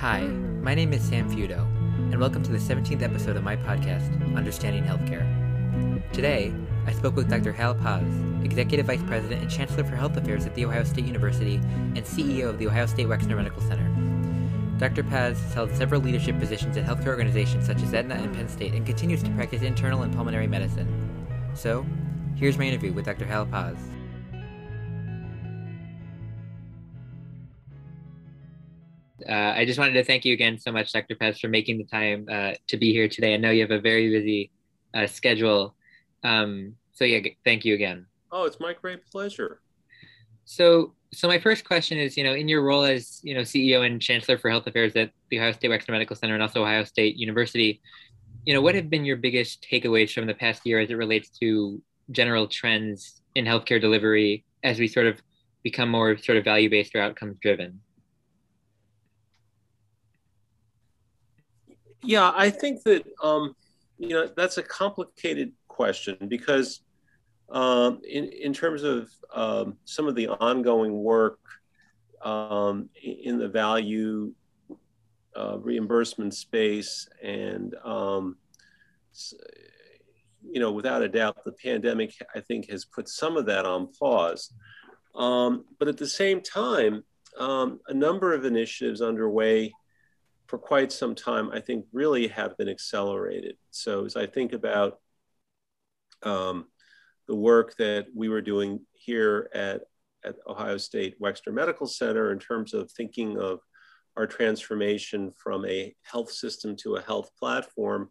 Hi, mm. my name is Sam Feudo, and welcome to the 17th episode of my podcast, Understanding Healthcare. Today, I spoke with Dr. Hal Paz, Executive Vice President and Chancellor for Health Affairs at The Ohio State University and CEO of the Ohio State Wexner Medical Center. Dr. Paz has held several leadership positions at healthcare organizations such as Aetna and Penn State and continues to practice internal and pulmonary medicine. So, here's my interview with Dr. Hal Paz. Uh, I just wanted to thank you again so much, Dr. Paz, for making the time uh, to be here today. I know you have a very busy uh, schedule. Um, so yeah, thank you again. Oh, it's my great pleasure. So, so my first question is, you know, in your role as, you know, CEO and Chancellor for Health Affairs at the Ohio State Wexner Medical Center and also Ohio State University, you know, what have been your biggest takeaways from the past year as it relates to general trends in healthcare delivery as we sort of become more sort of value-based or outcomes-driven? Yeah, I think that um, you know that's a complicated question because um, in in terms of um, some of the ongoing work um, in the value uh, reimbursement space and um, you know without a doubt the pandemic I think has put some of that on pause, um, but at the same time a number of initiatives underway for quite some time, I think really have been accelerated. So as I think about um, the work that we were doing here at, at Ohio State Wexner Medical Center in terms of thinking of our transformation from a health system to a health platform,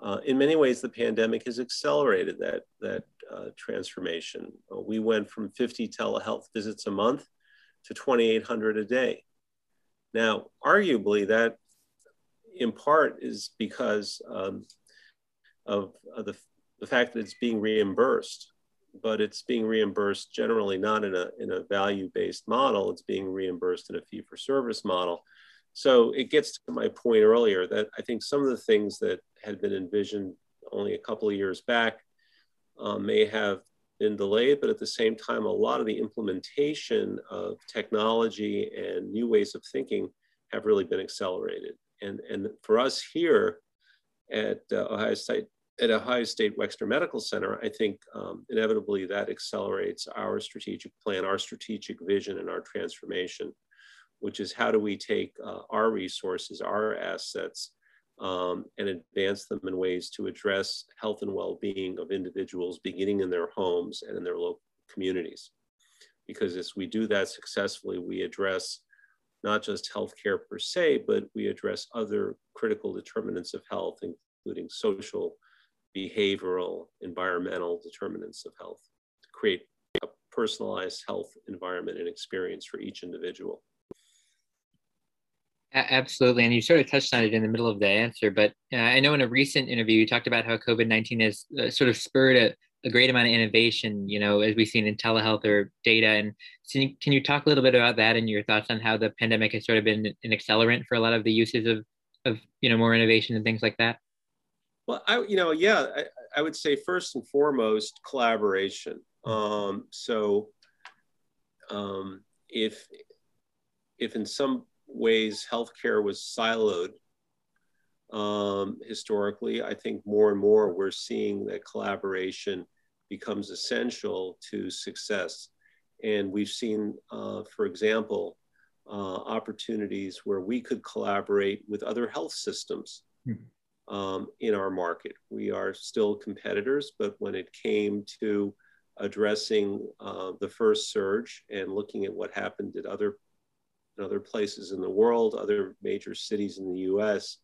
uh, in many ways, the pandemic has accelerated that, that uh, transformation. Uh, we went from 50 telehealth visits a month to 2,800 a day. Now, arguably, that in part is because um, of, of the, the fact that it's being reimbursed, but it's being reimbursed generally not in a, in a value-based model, it's being reimbursed in a fee-for-service model. So it gets to my point earlier that I think some of the things that had been envisioned only a couple of years back uh, may have been delayed, but at the same time, a lot of the implementation of technology and new ways of thinking have really been accelerated and, and for us here at uh, Ohio State, at Ohio State Wexner Medical Center, I think um, inevitably that accelerates our strategic plan, our strategic vision, and our transformation, which is how do we take uh, our resources, our assets, um, and advance them in ways to address health and well-being of individuals, beginning in their homes and in their local communities. Because as we do that successfully, we address not just healthcare per se, but we address other critical determinants of health, including social, behavioral, environmental determinants of health to create a personalized health environment and experience for each individual. Absolutely. And you sort of touched on it in the middle of the answer, but uh, I know in a recent interview, you talked about how COVID 19 has uh, sort of spurred a, a great amount of innovation, you know, as we've seen in telehealth or data. And can you, can you talk a little bit about that and your thoughts on how the pandemic has sort of been an accelerant for a lot of the uses of, of you know, more innovation and things like that? Well, I, you know, yeah, I, I would say first and foremost, collaboration. Um, so um, if, if in some ways healthcare was siloed um, historically, I think more and more we're seeing that collaboration becomes essential to success. And we've seen, uh, for example, uh, opportunities where we could collaborate with other health systems mm-hmm. um, in our market. We are still competitors, but when it came to addressing uh, the first surge and looking at what happened at other, in other places in the world, other major cities in the US,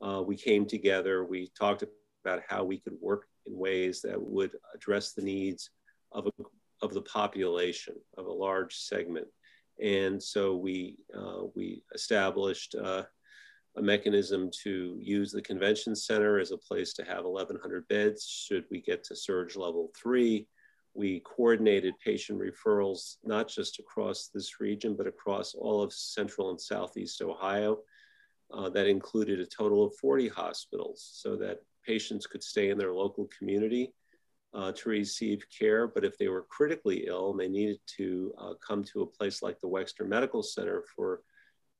uh, we came together, we talked about how we could work in ways that would address the needs of, a, of the population, of a large segment. And so we, uh, we established uh, a mechanism to use the convention center as a place to have 1,100 beds should we get to surge level three. We coordinated patient referrals, not just across this region, but across all of central and southeast Ohio. Uh, that included a total of 40 hospitals so that patients could stay in their local community uh, to receive care. But if they were critically ill and they needed to uh, come to a place like the Wexner Medical Center for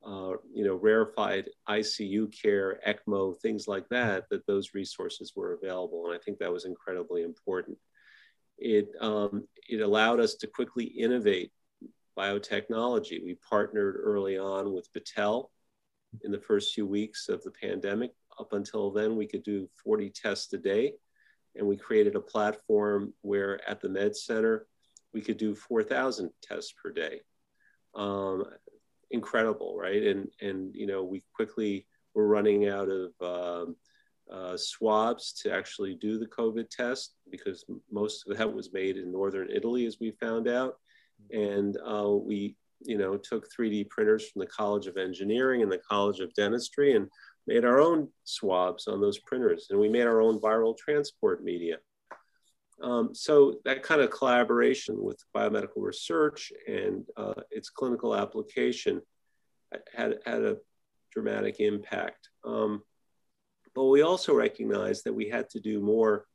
uh, you know, rarefied ICU care, ECMO, things like that, that those resources were available. And I think that was incredibly important. It, um, it allowed us to quickly innovate biotechnology. We partnered early on with Battelle in the first few weeks of the pandemic. Up until then, we could do 40 tests a day. And we created a platform where at the Med Center, we could do 4,000 tests per day. Um, incredible, right? And and you know we quickly were running out of um, uh, swabs to actually do the COVID test because most of that was made in northern Italy, as we found out, and uh, we you know took 3D printers from the College of Engineering and the College of Dentistry and made our own swabs on those printers, and we made our own viral transport media. Um, so that kind of collaboration with biomedical research and uh, its clinical application had, had a dramatic impact. Um, but we also recognized that we had to do more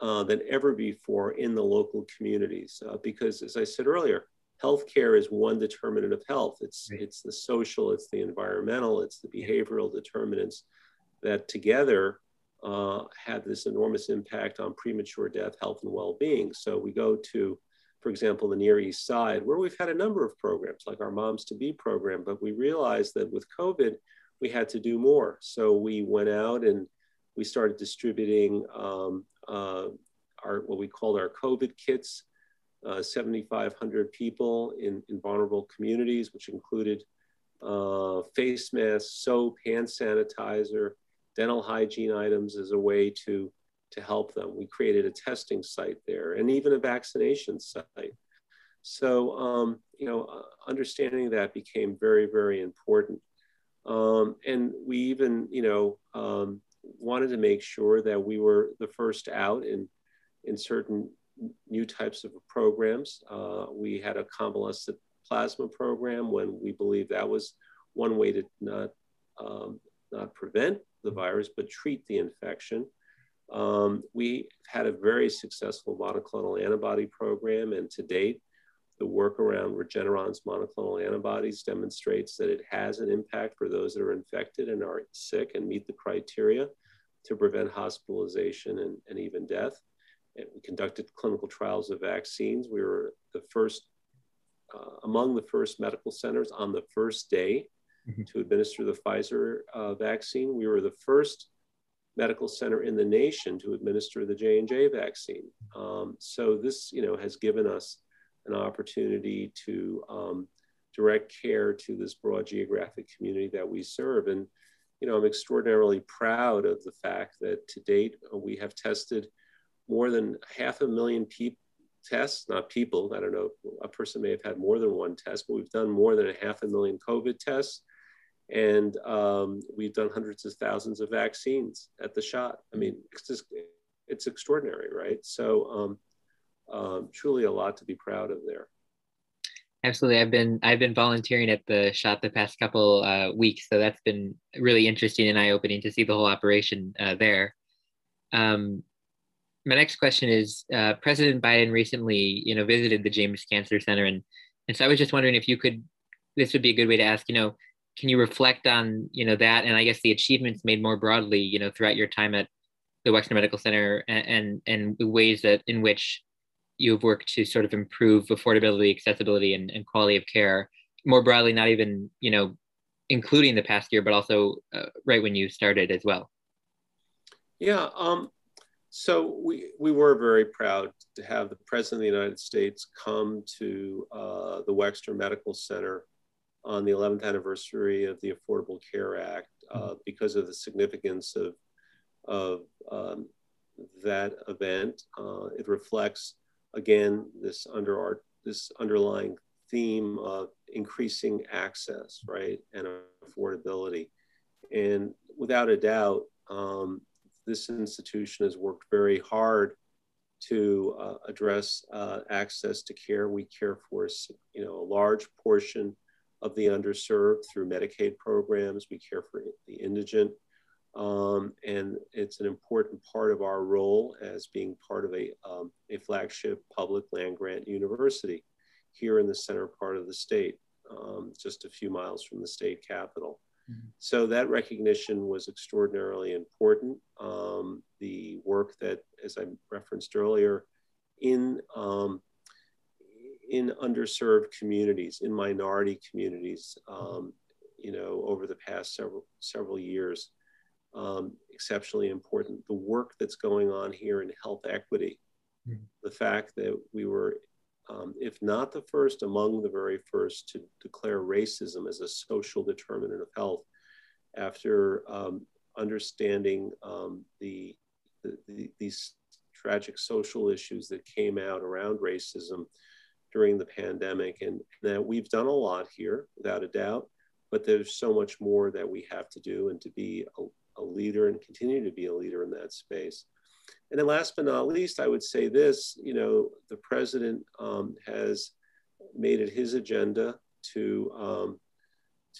uh, than ever before in the local communities uh, because, as I said earlier, healthcare is one determinant of health. It's, right. it's the social, it's the environmental, it's the behavioral determinants that together uh, had this enormous impact on premature death, health, and well-being. So we go to, for example, the Near East Side, where we've had a number of programs, like our Moms to Be program, but we realized that with COVID, we had to do more. So we went out and we started distributing um, uh, our what we called our COVID kits, uh, 7,500 people in, in vulnerable communities, which included uh, face masks, soap, hand sanitizer, dental hygiene items as a way to, to help them. We created a testing site there and even a vaccination site. So, um, you know, uh, understanding that became very, very important. Um, and we even, you know, um, wanted to make sure that we were the first out in, in certain new types of programs. Uh, we had a convalescent plasma program when we believed that was one way to not, um, not prevent the virus, but treat the infection. Um, we had a very successful monoclonal antibody program, and to date, the work around Regeneron's monoclonal antibodies demonstrates that it has an impact for those that are infected and are sick and meet the criteria to prevent hospitalization and, and even death. We conducted clinical trials of vaccines. We were the first, uh, among the first medical centers on the first day mm-hmm. to administer the Pfizer uh, vaccine. We were the first medical center in the nation to administer the J&J vaccine. Um, so this, you know, has given us an opportunity to um, direct care to this broad geographic community that we serve. And, you know, I'm extraordinarily proud of the fact that to date uh, we have tested more than half a million people tests, not people. I don't know, a person may have had more than one test, but we've done more than a half a million COVID tests. And um, we've done hundreds of thousands of vaccines at the Schott. I mean, it's just, it's extraordinary, right? So um, um, truly a lot to be proud of there. Absolutely, I've been I've been volunteering at the Schott the past couple uh, weeks, so that's been really interesting and eye opening to see the whole operation uh, there. Um, my next question is: uh, President Biden recently, you know, visited the James Cancer Center, and and so I was just wondering if you could. This would be a good way to ask. You know, can you reflect on you know that and I guess the achievements made more broadly, you know, throughout your time at the Wexner Medical Center, and and, and the ways that in which you've worked to sort of improve affordability, accessibility, and, and quality of care more broadly, not even, you know, including the past year, but also uh, right when you started as well. Yeah. Um, so we, we were very proud to have the President of the United States come to uh, the Wexner Medical Center on the 11th anniversary of the Affordable Care Act uh, mm-hmm. because of the significance of, of um, that event. Uh, it reflects again, this under our, this underlying theme of increasing access, right, and affordability. And without a doubt, um, this institution has worked very hard to uh, address uh, access to care. We care for you know a large portion of the underserved through Medicaid programs. We care for the indigent. Um, and it's an important part of our role as being part of a, um, a flagship public land grant university here in the center part of the state. um, just a few miles from the state capitol. Mm-hmm. So that recognition was extraordinarily important. Um, the work that, as I referenced earlier, in um, in underserved communities, in minority communities, um, you know, over the past several several years, um, exceptionally important. The work that's going on here in health equity, mm-hmm. the fact that we were, um, if not the first, among the very first to declare racism as a social determinant of health, after um, understanding um, the, the, the, these tragic social issues that came out around racism during the pandemic, and that we've done a lot here, without a doubt. But there's so much more that we have to do, and to be a, a leader and continue to be a leader in that space. And then last but not least, I would say this, you know, the president um, has made it his agenda to, um,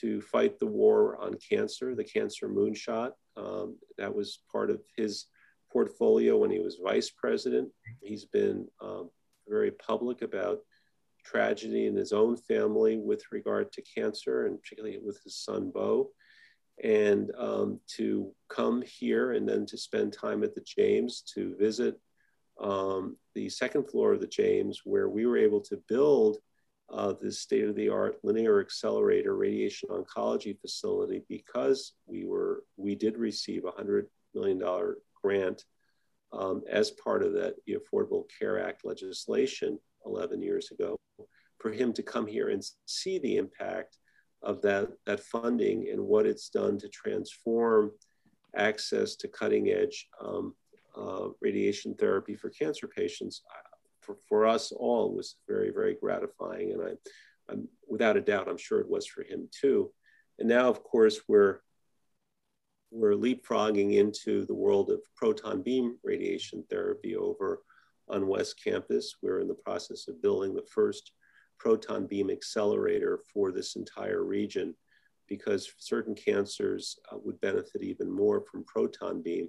to fight the war on cancer, the cancer moonshot. Um, that was part of his portfolio when he was vice president. He's been um, very public about tragedy in his own family with regard to cancer and particularly with his son, Bo and um, to come here and then to spend time at the James to visit um, the second floor of the James, where we were able to build uh, this state of the art linear accelerator radiation oncology facility because we were we did receive a hundred million dollar grant um, as part of that the Affordable Care Act legislation 11 years ago for him to come here and see the impact of that, that funding and what it's done to transform access to cutting edge um, uh, radiation therapy for cancer patients for, for us all was very, very gratifying. And I, I'm without a doubt, I'm sure it was for him too. And now, of course, we're we're leapfrogging into the world of proton beam radiation therapy over on West Campus. We're in the process of building the first proton beam accelerator for this entire region because certain cancers uh, would benefit even more from proton beam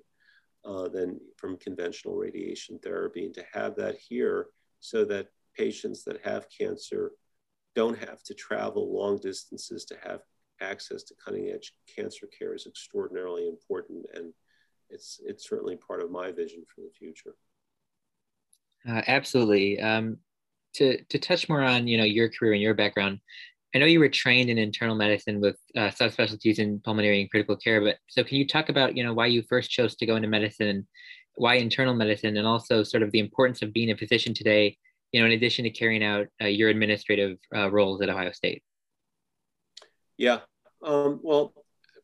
uh, than from conventional radiation therapy. And to have that here so that patients that have cancer don't have to travel long distances to have access to cutting edge cancer care is extraordinarily important. And it's, it's certainly part of my vision for the future. Uh, absolutely. Um, to to touch more on you know your career and your background. I know you were trained in internal medicine with uh, subspecialties in pulmonary and critical care but so can you talk about you know why you first chose to go into medicine and why internal medicine and also sort of the importance of being a physician today you know in addition to carrying out uh, your administrative uh, roles at ohio state? Yeah. Um, well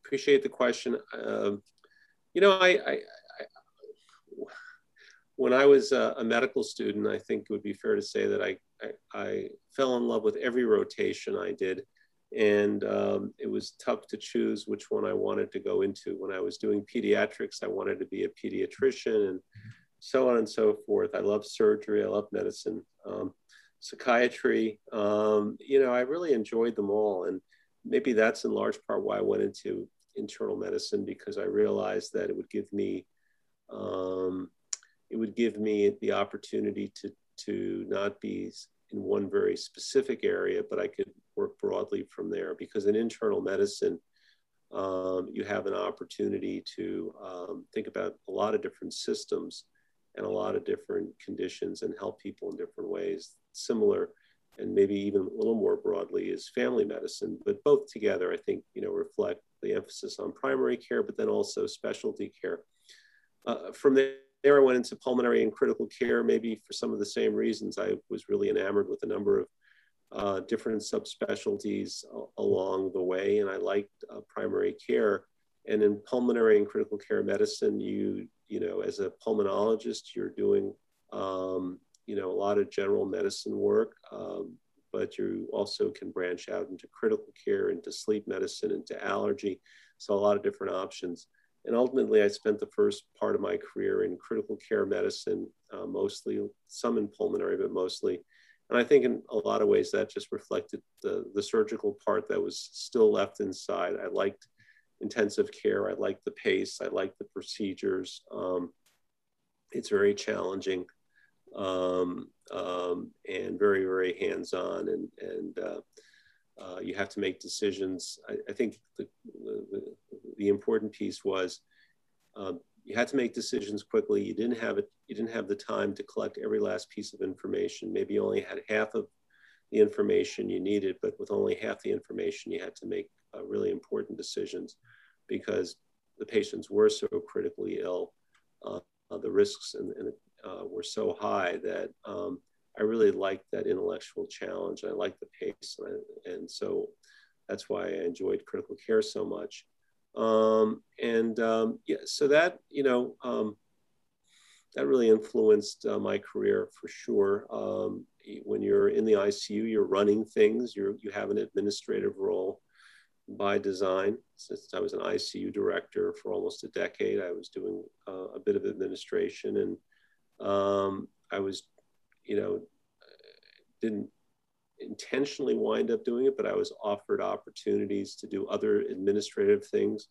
appreciate the question. Um, you know I, I when I was a, a, medical student, I think it would be fair to say that I, I, I fell in love with every rotation I did. And um, it was tough to choose which one I wanted to go into. When I was doing pediatrics, I wanted to be a pediatrician and so on and so forth. I love surgery, I love medicine, um, psychiatry. Um, you know, I really enjoyed them all. And maybe that's in large part why I went into internal medicine because I realized that it would give me um, it would give me the opportunity to, to not be in one very specific area, but I could work broadly from there because in internal medicine, um, you have an opportunity to um, think about a lot of different systems and a lot of different conditions and help people in different ways. Similar and maybe even a little more broadly is family medicine, but both together, I think, you know, reflect the emphasis on primary care, but then also specialty care. Uh, from there, there I went into pulmonary and critical care, maybe for some of the same reasons. I was really enamored with a number of uh, different subspecialties along the way, and I liked uh, primary care. And in pulmonary and critical care medicine, you you know, as a pulmonologist, you're doing um, you know a lot of general medicine work, um, but you also can branch out into critical care, into sleep medicine, into allergy. So a lot of different options. And ultimately, I spent the first part of my career in critical care medicine, uh, mostly, some in pulmonary, but mostly. And I think in a lot of ways that just reflected the, the surgical part that was still left inside. I liked intensive care, I liked the pace, I liked the procedures. Um, it's very challenging um, um, and very, very hands on. And, and uh, uh, you have to make decisions. I, I think the, the, the, important piece was um, you had to make decisions quickly. You didn't have it. You didn't have the time to collect every last piece of information. Maybe you only had half of the information you needed, but with only half the information, you had to make uh, really important decisions because the patients were so critically ill. Uh, the risks and, and uh, were so high that um, I really liked that intellectual challenge. I liked the pace, and, I, and, so that's why I enjoyed critical care so much. Um, and um, yeah, so that you know um, that really influenced uh, my career for sure. Um, when you're in the ICU, you're running things. You you have an administrative role by design. Since I was an ICU director for almost a decade, I was doing uh, a bit of administration, and um, I was, you know, didn't intentionally wind up doing it, but I was offered opportunities to do other administrative things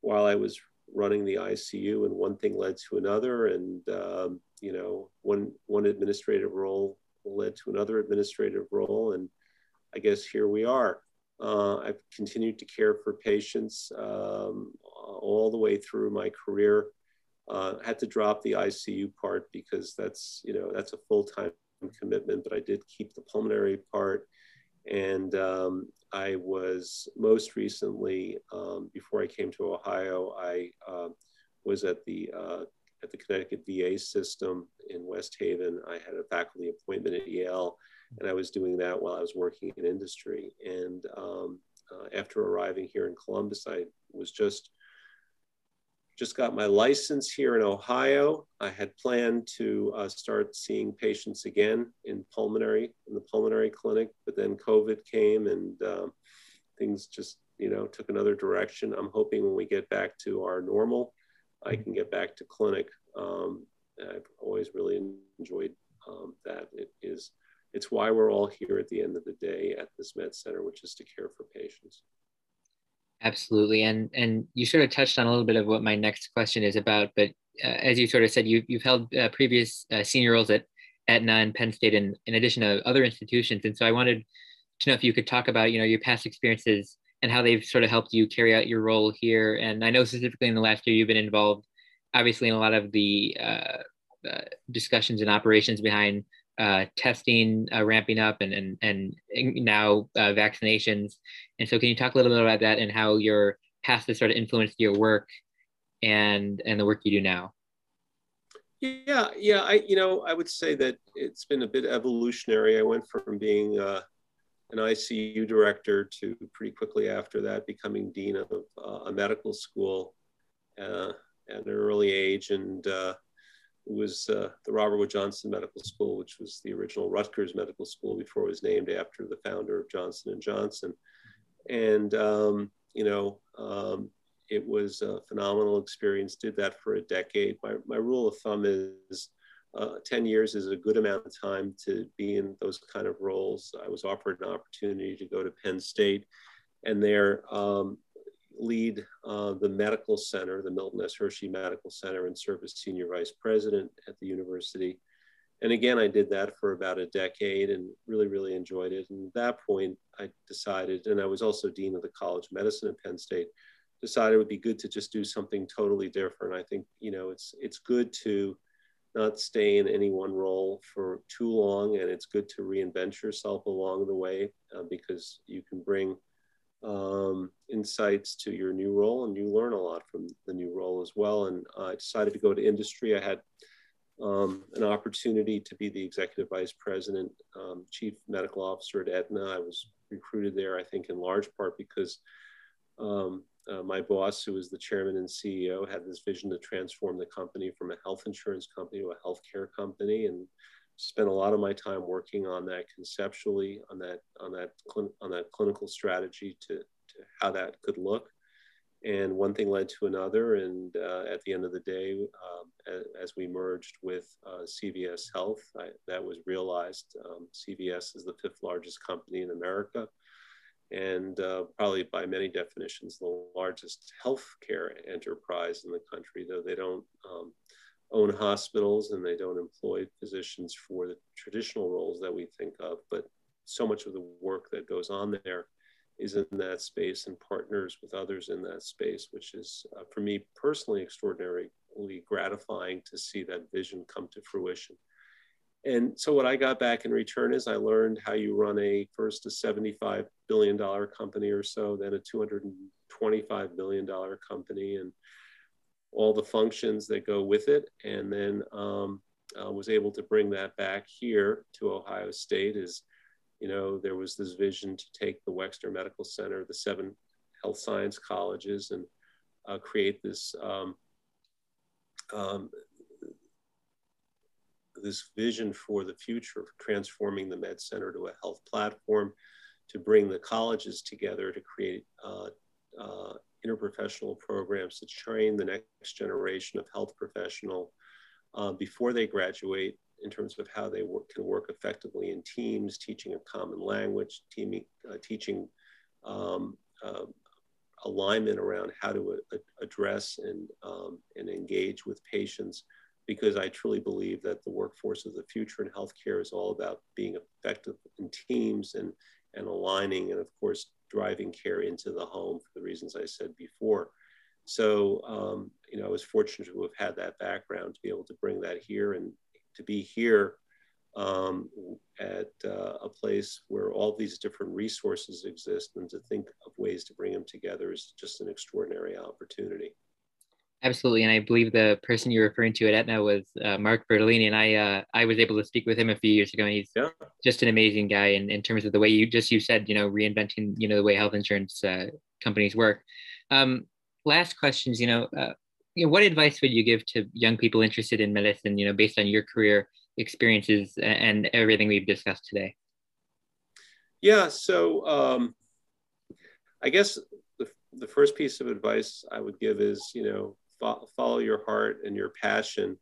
while I was running the ICU, and one thing led to another, and um, you know, one one administrative role led to another administrative role, and I guess here we are. Uh, I've continued to care for patients um, all the way through my career. Uh, had to drop the ICU part because that's you know that's a full time commitment, but I did keep the pulmonary part. And um, I was most recently, um, before I came to Ohio, I uh, was at the uh, at the Connecticut VA system in West Haven. I had a faculty appointment at Yale, and I was doing that while I was working in industry. And um, uh, after arriving here in Columbus, I was just just got my license here in Ohio. I had planned to uh, start seeing patients again in pulmonary, in the pulmonary clinic, but then COVID came and um, things just, you know, took another direction. I'm hoping when we get back to our normal, I can get back to clinic. Um, I've always really enjoyed um, that. It is, it's why we're all here at the end of the day at this med center, which is to care for patients. Absolutely, and and you sort of touched on a little bit of what my next question is about, but uh, as you sort of said, you you've held uh, previous uh, senior roles at Aetna and Penn State, and in addition to other institutions, and so I wanted to know if you could talk about you know your past experiences and how they've sort of helped you carry out your role here. And I know specifically in the last year you've been involved, obviously, in a lot of the uh, uh, discussions and operations behind uh, testing uh, ramping up and and and now uh, vaccinations. And so, can you talk a little bit about that and how your past has sort of influenced your work and and the work you do now? Yeah, yeah. I you know I would say that it's been a bit evolutionary. I went from being uh, an ICU director to pretty quickly after that becoming dean of uh, a medical school at an early age and it was uh, the Robert Wood Johnson Medical School, which was the original Rutgers Medical School before it was named after the founder of Johnson and Johnson. And um, you know, um, it was a phenomenal experience. Did that for a decade. My my rule of thumb is. Uh, 10 years is a good amount of time to be in those kind of roles. I was offered an opportunity to go to Penn State, and there um, lead uh, the medical center, the Milton S. Hershey Medical Center, and serve as senior vice president at the university. And again, I did that for about a decade and really, really enjoyed it. And at that point, I decided, and I was also dean of the College of Medicine at Penn State, decided it would be good to just do something totally different. I think, you know, it's it's good to not stay in any one role for too long, and it's good to reinvent yourself along the way uh, because you can bring um, insights to your new role, and you learn a lot from the new role as well. And I decided to go to industry. I had um, an opportunity to be the executive vice president, um, chief medical officer at Aetna. I was recruited there, I think, in large part because um, uh, my boss, who was the chairman and CEO, had this vision to transform the company from a health insurance company to a healthcare company, and spent a lot of my time working on that conceptually, on that on that on that clinical strategy to, to how that could look. And one thing led to another, and uh, at the end of the day, um, as, as, we merged with uh, CVS Health, I, that was realized. Um, CVS is the fifth largest company in America, and uh, probably by many definitions, the largest healthcare enterprise in the country. Though they don't um, own hospitals and they don't employ physicians for the traditional roles that we think of. But so much of the work that goes on there is in that space and partners with others in that space, which is uh, for me personally extraordinarily gratifying to see that vision come to fruition. And so what I got back in return is I learned how you run a first a 75 billion dollar company or so, then a 225 million dollar company, and all the functions that go with it, and then um, uh, was able to bring that back here to Ohio State. Is you know there was this vision to take the Wexner Medical Center, the seven health science colleges, and uh, create this. Um, um, this vision for the future of transforming the Med Center to a health platform, to bring the colleges together to create uh, uh, interprofessional programs to train the next generation of health professional uh, before they graduate in terms of how they work, can work effectively in teams, teaching a common language, teaming, uh, teaching um, uh, alignment around how to a- address and, um, and engage with patients. Because I truly believe that the workforce of the future in healthcare is all about being effective in teams and, and aligning, and of course, driving care into the home for the reasons I said before. So, um, you know, I was fortunate to have had that background to be able to bring that here and to be here um, at uh, a place where all these different resources exist and to think of ways to bring them together is just an extraordinary opportunity. Absolutely, and I believe the person you're referring to at Aetna was uh, Mark Bertolini, and I uh, I was able to speak with him a few years ago, and he's yeah. just an amazing guy. in, in terms of the way you just you said, you know, reinventing, you know, the way health insurance uh, companies work. Um, last questions, you know, uh, you know, what advice would you give to young people interested in medicine, you know, based on your career experiences and everything we've discussed today? Yeah, so um, I guess the, the first piece of advice I would give is, you know, fo- follow your heart and your passion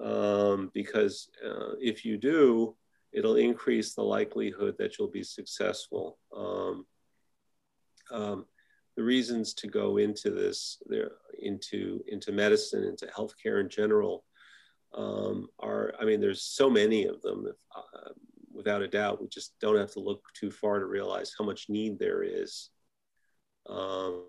um, because uh, if you do, it'll increase the likelihood that you'll be successful. Um, um, the reasons to go into this, there, into into medicine, into healthcare in general, um, are I mean, there's so many of them. If, uh, without a doubt, we just don't have to look too far to realize how much need there is. Um,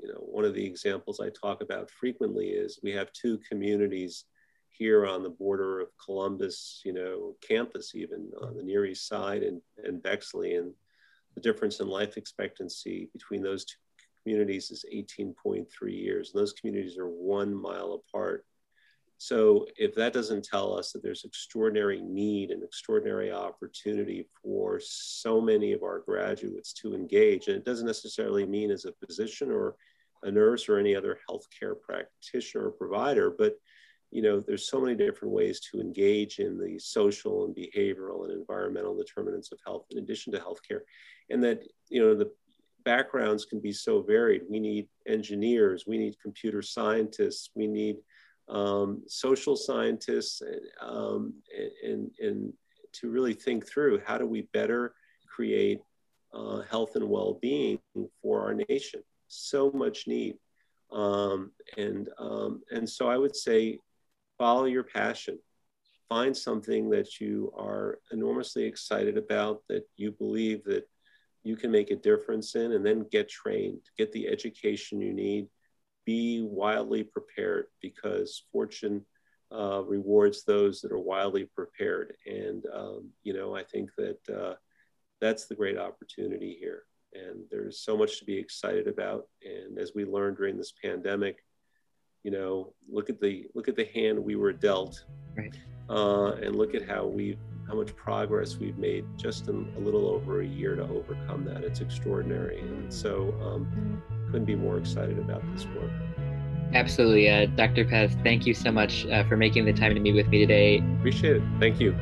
you know, one of the examples I talk about frequently is we have two communities here on the border of Columbus, you know, campus even on the Near East Side and, and Bexley. And the difference in life expectancy between those two communities is 18.3 years. And those communities are one mile apart. So if that doesn't tell us that there's extraordinary need and extraordinary opportunity for so many of our graduates to engage, and it doesn't necessarily mean as a physician or a nurse or any other healthcare practitioner or provider, but you know, there's so many different ways to engage in the social and behavioral and environmental determinants of health in addition to healthcare. And that, you know, the backgrounds can be so varied. We need engineers, we need computer scientists, we need um, social scientists, um, and, and to really think through how do we better create uh, health and well-being for our nation. So much need, um, and um, and so I would say, follow your passion. Find something that you are enormously excited about, that you believe that you can make a difference in, and then get trained, get the education you need be wildly prepared because fortune uh, rewards those that are wildly prepared. And, um, you know, I think that uh, that's the great opportunity here. And there's so much to be excited about. And as we learned during this pandemic, you know, look at the look at the hand we were dealt, right. uh, and look at how we how much progress we've made just in a little over a year to overcome that. It's extraordinary. And so, um, couldn't be more excited about this work. Absolutely. Uh, Dr. Paz, thank you so much uh, for making the time to meet with me today. Appreciate it. Thank you.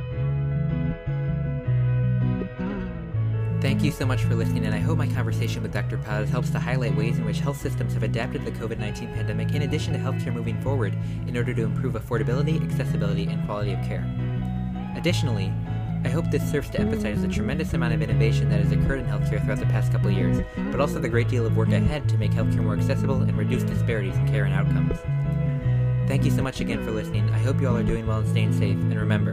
Thank you so much for listening, and I hope my conversation with Dr. Paz helps to highlight ways in which health systems have adapted the COVID 19 pandemic in addition to healthcare moving forward in order to improve affordability, accessibility, and quality of care. Additionally, I hope this serves to emphasize the tremendous amount of innovation that has occurred in healthcare throughout the past couple years, but also the great deal of work ahead to make healthcare more accessible and reduce disparities in care and outcomes. Thank you so much again for listening. I hope you all are doing well and staying safe, and remember,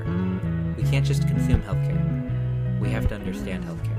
we can't just consume healthcare. we have to understand healthcare.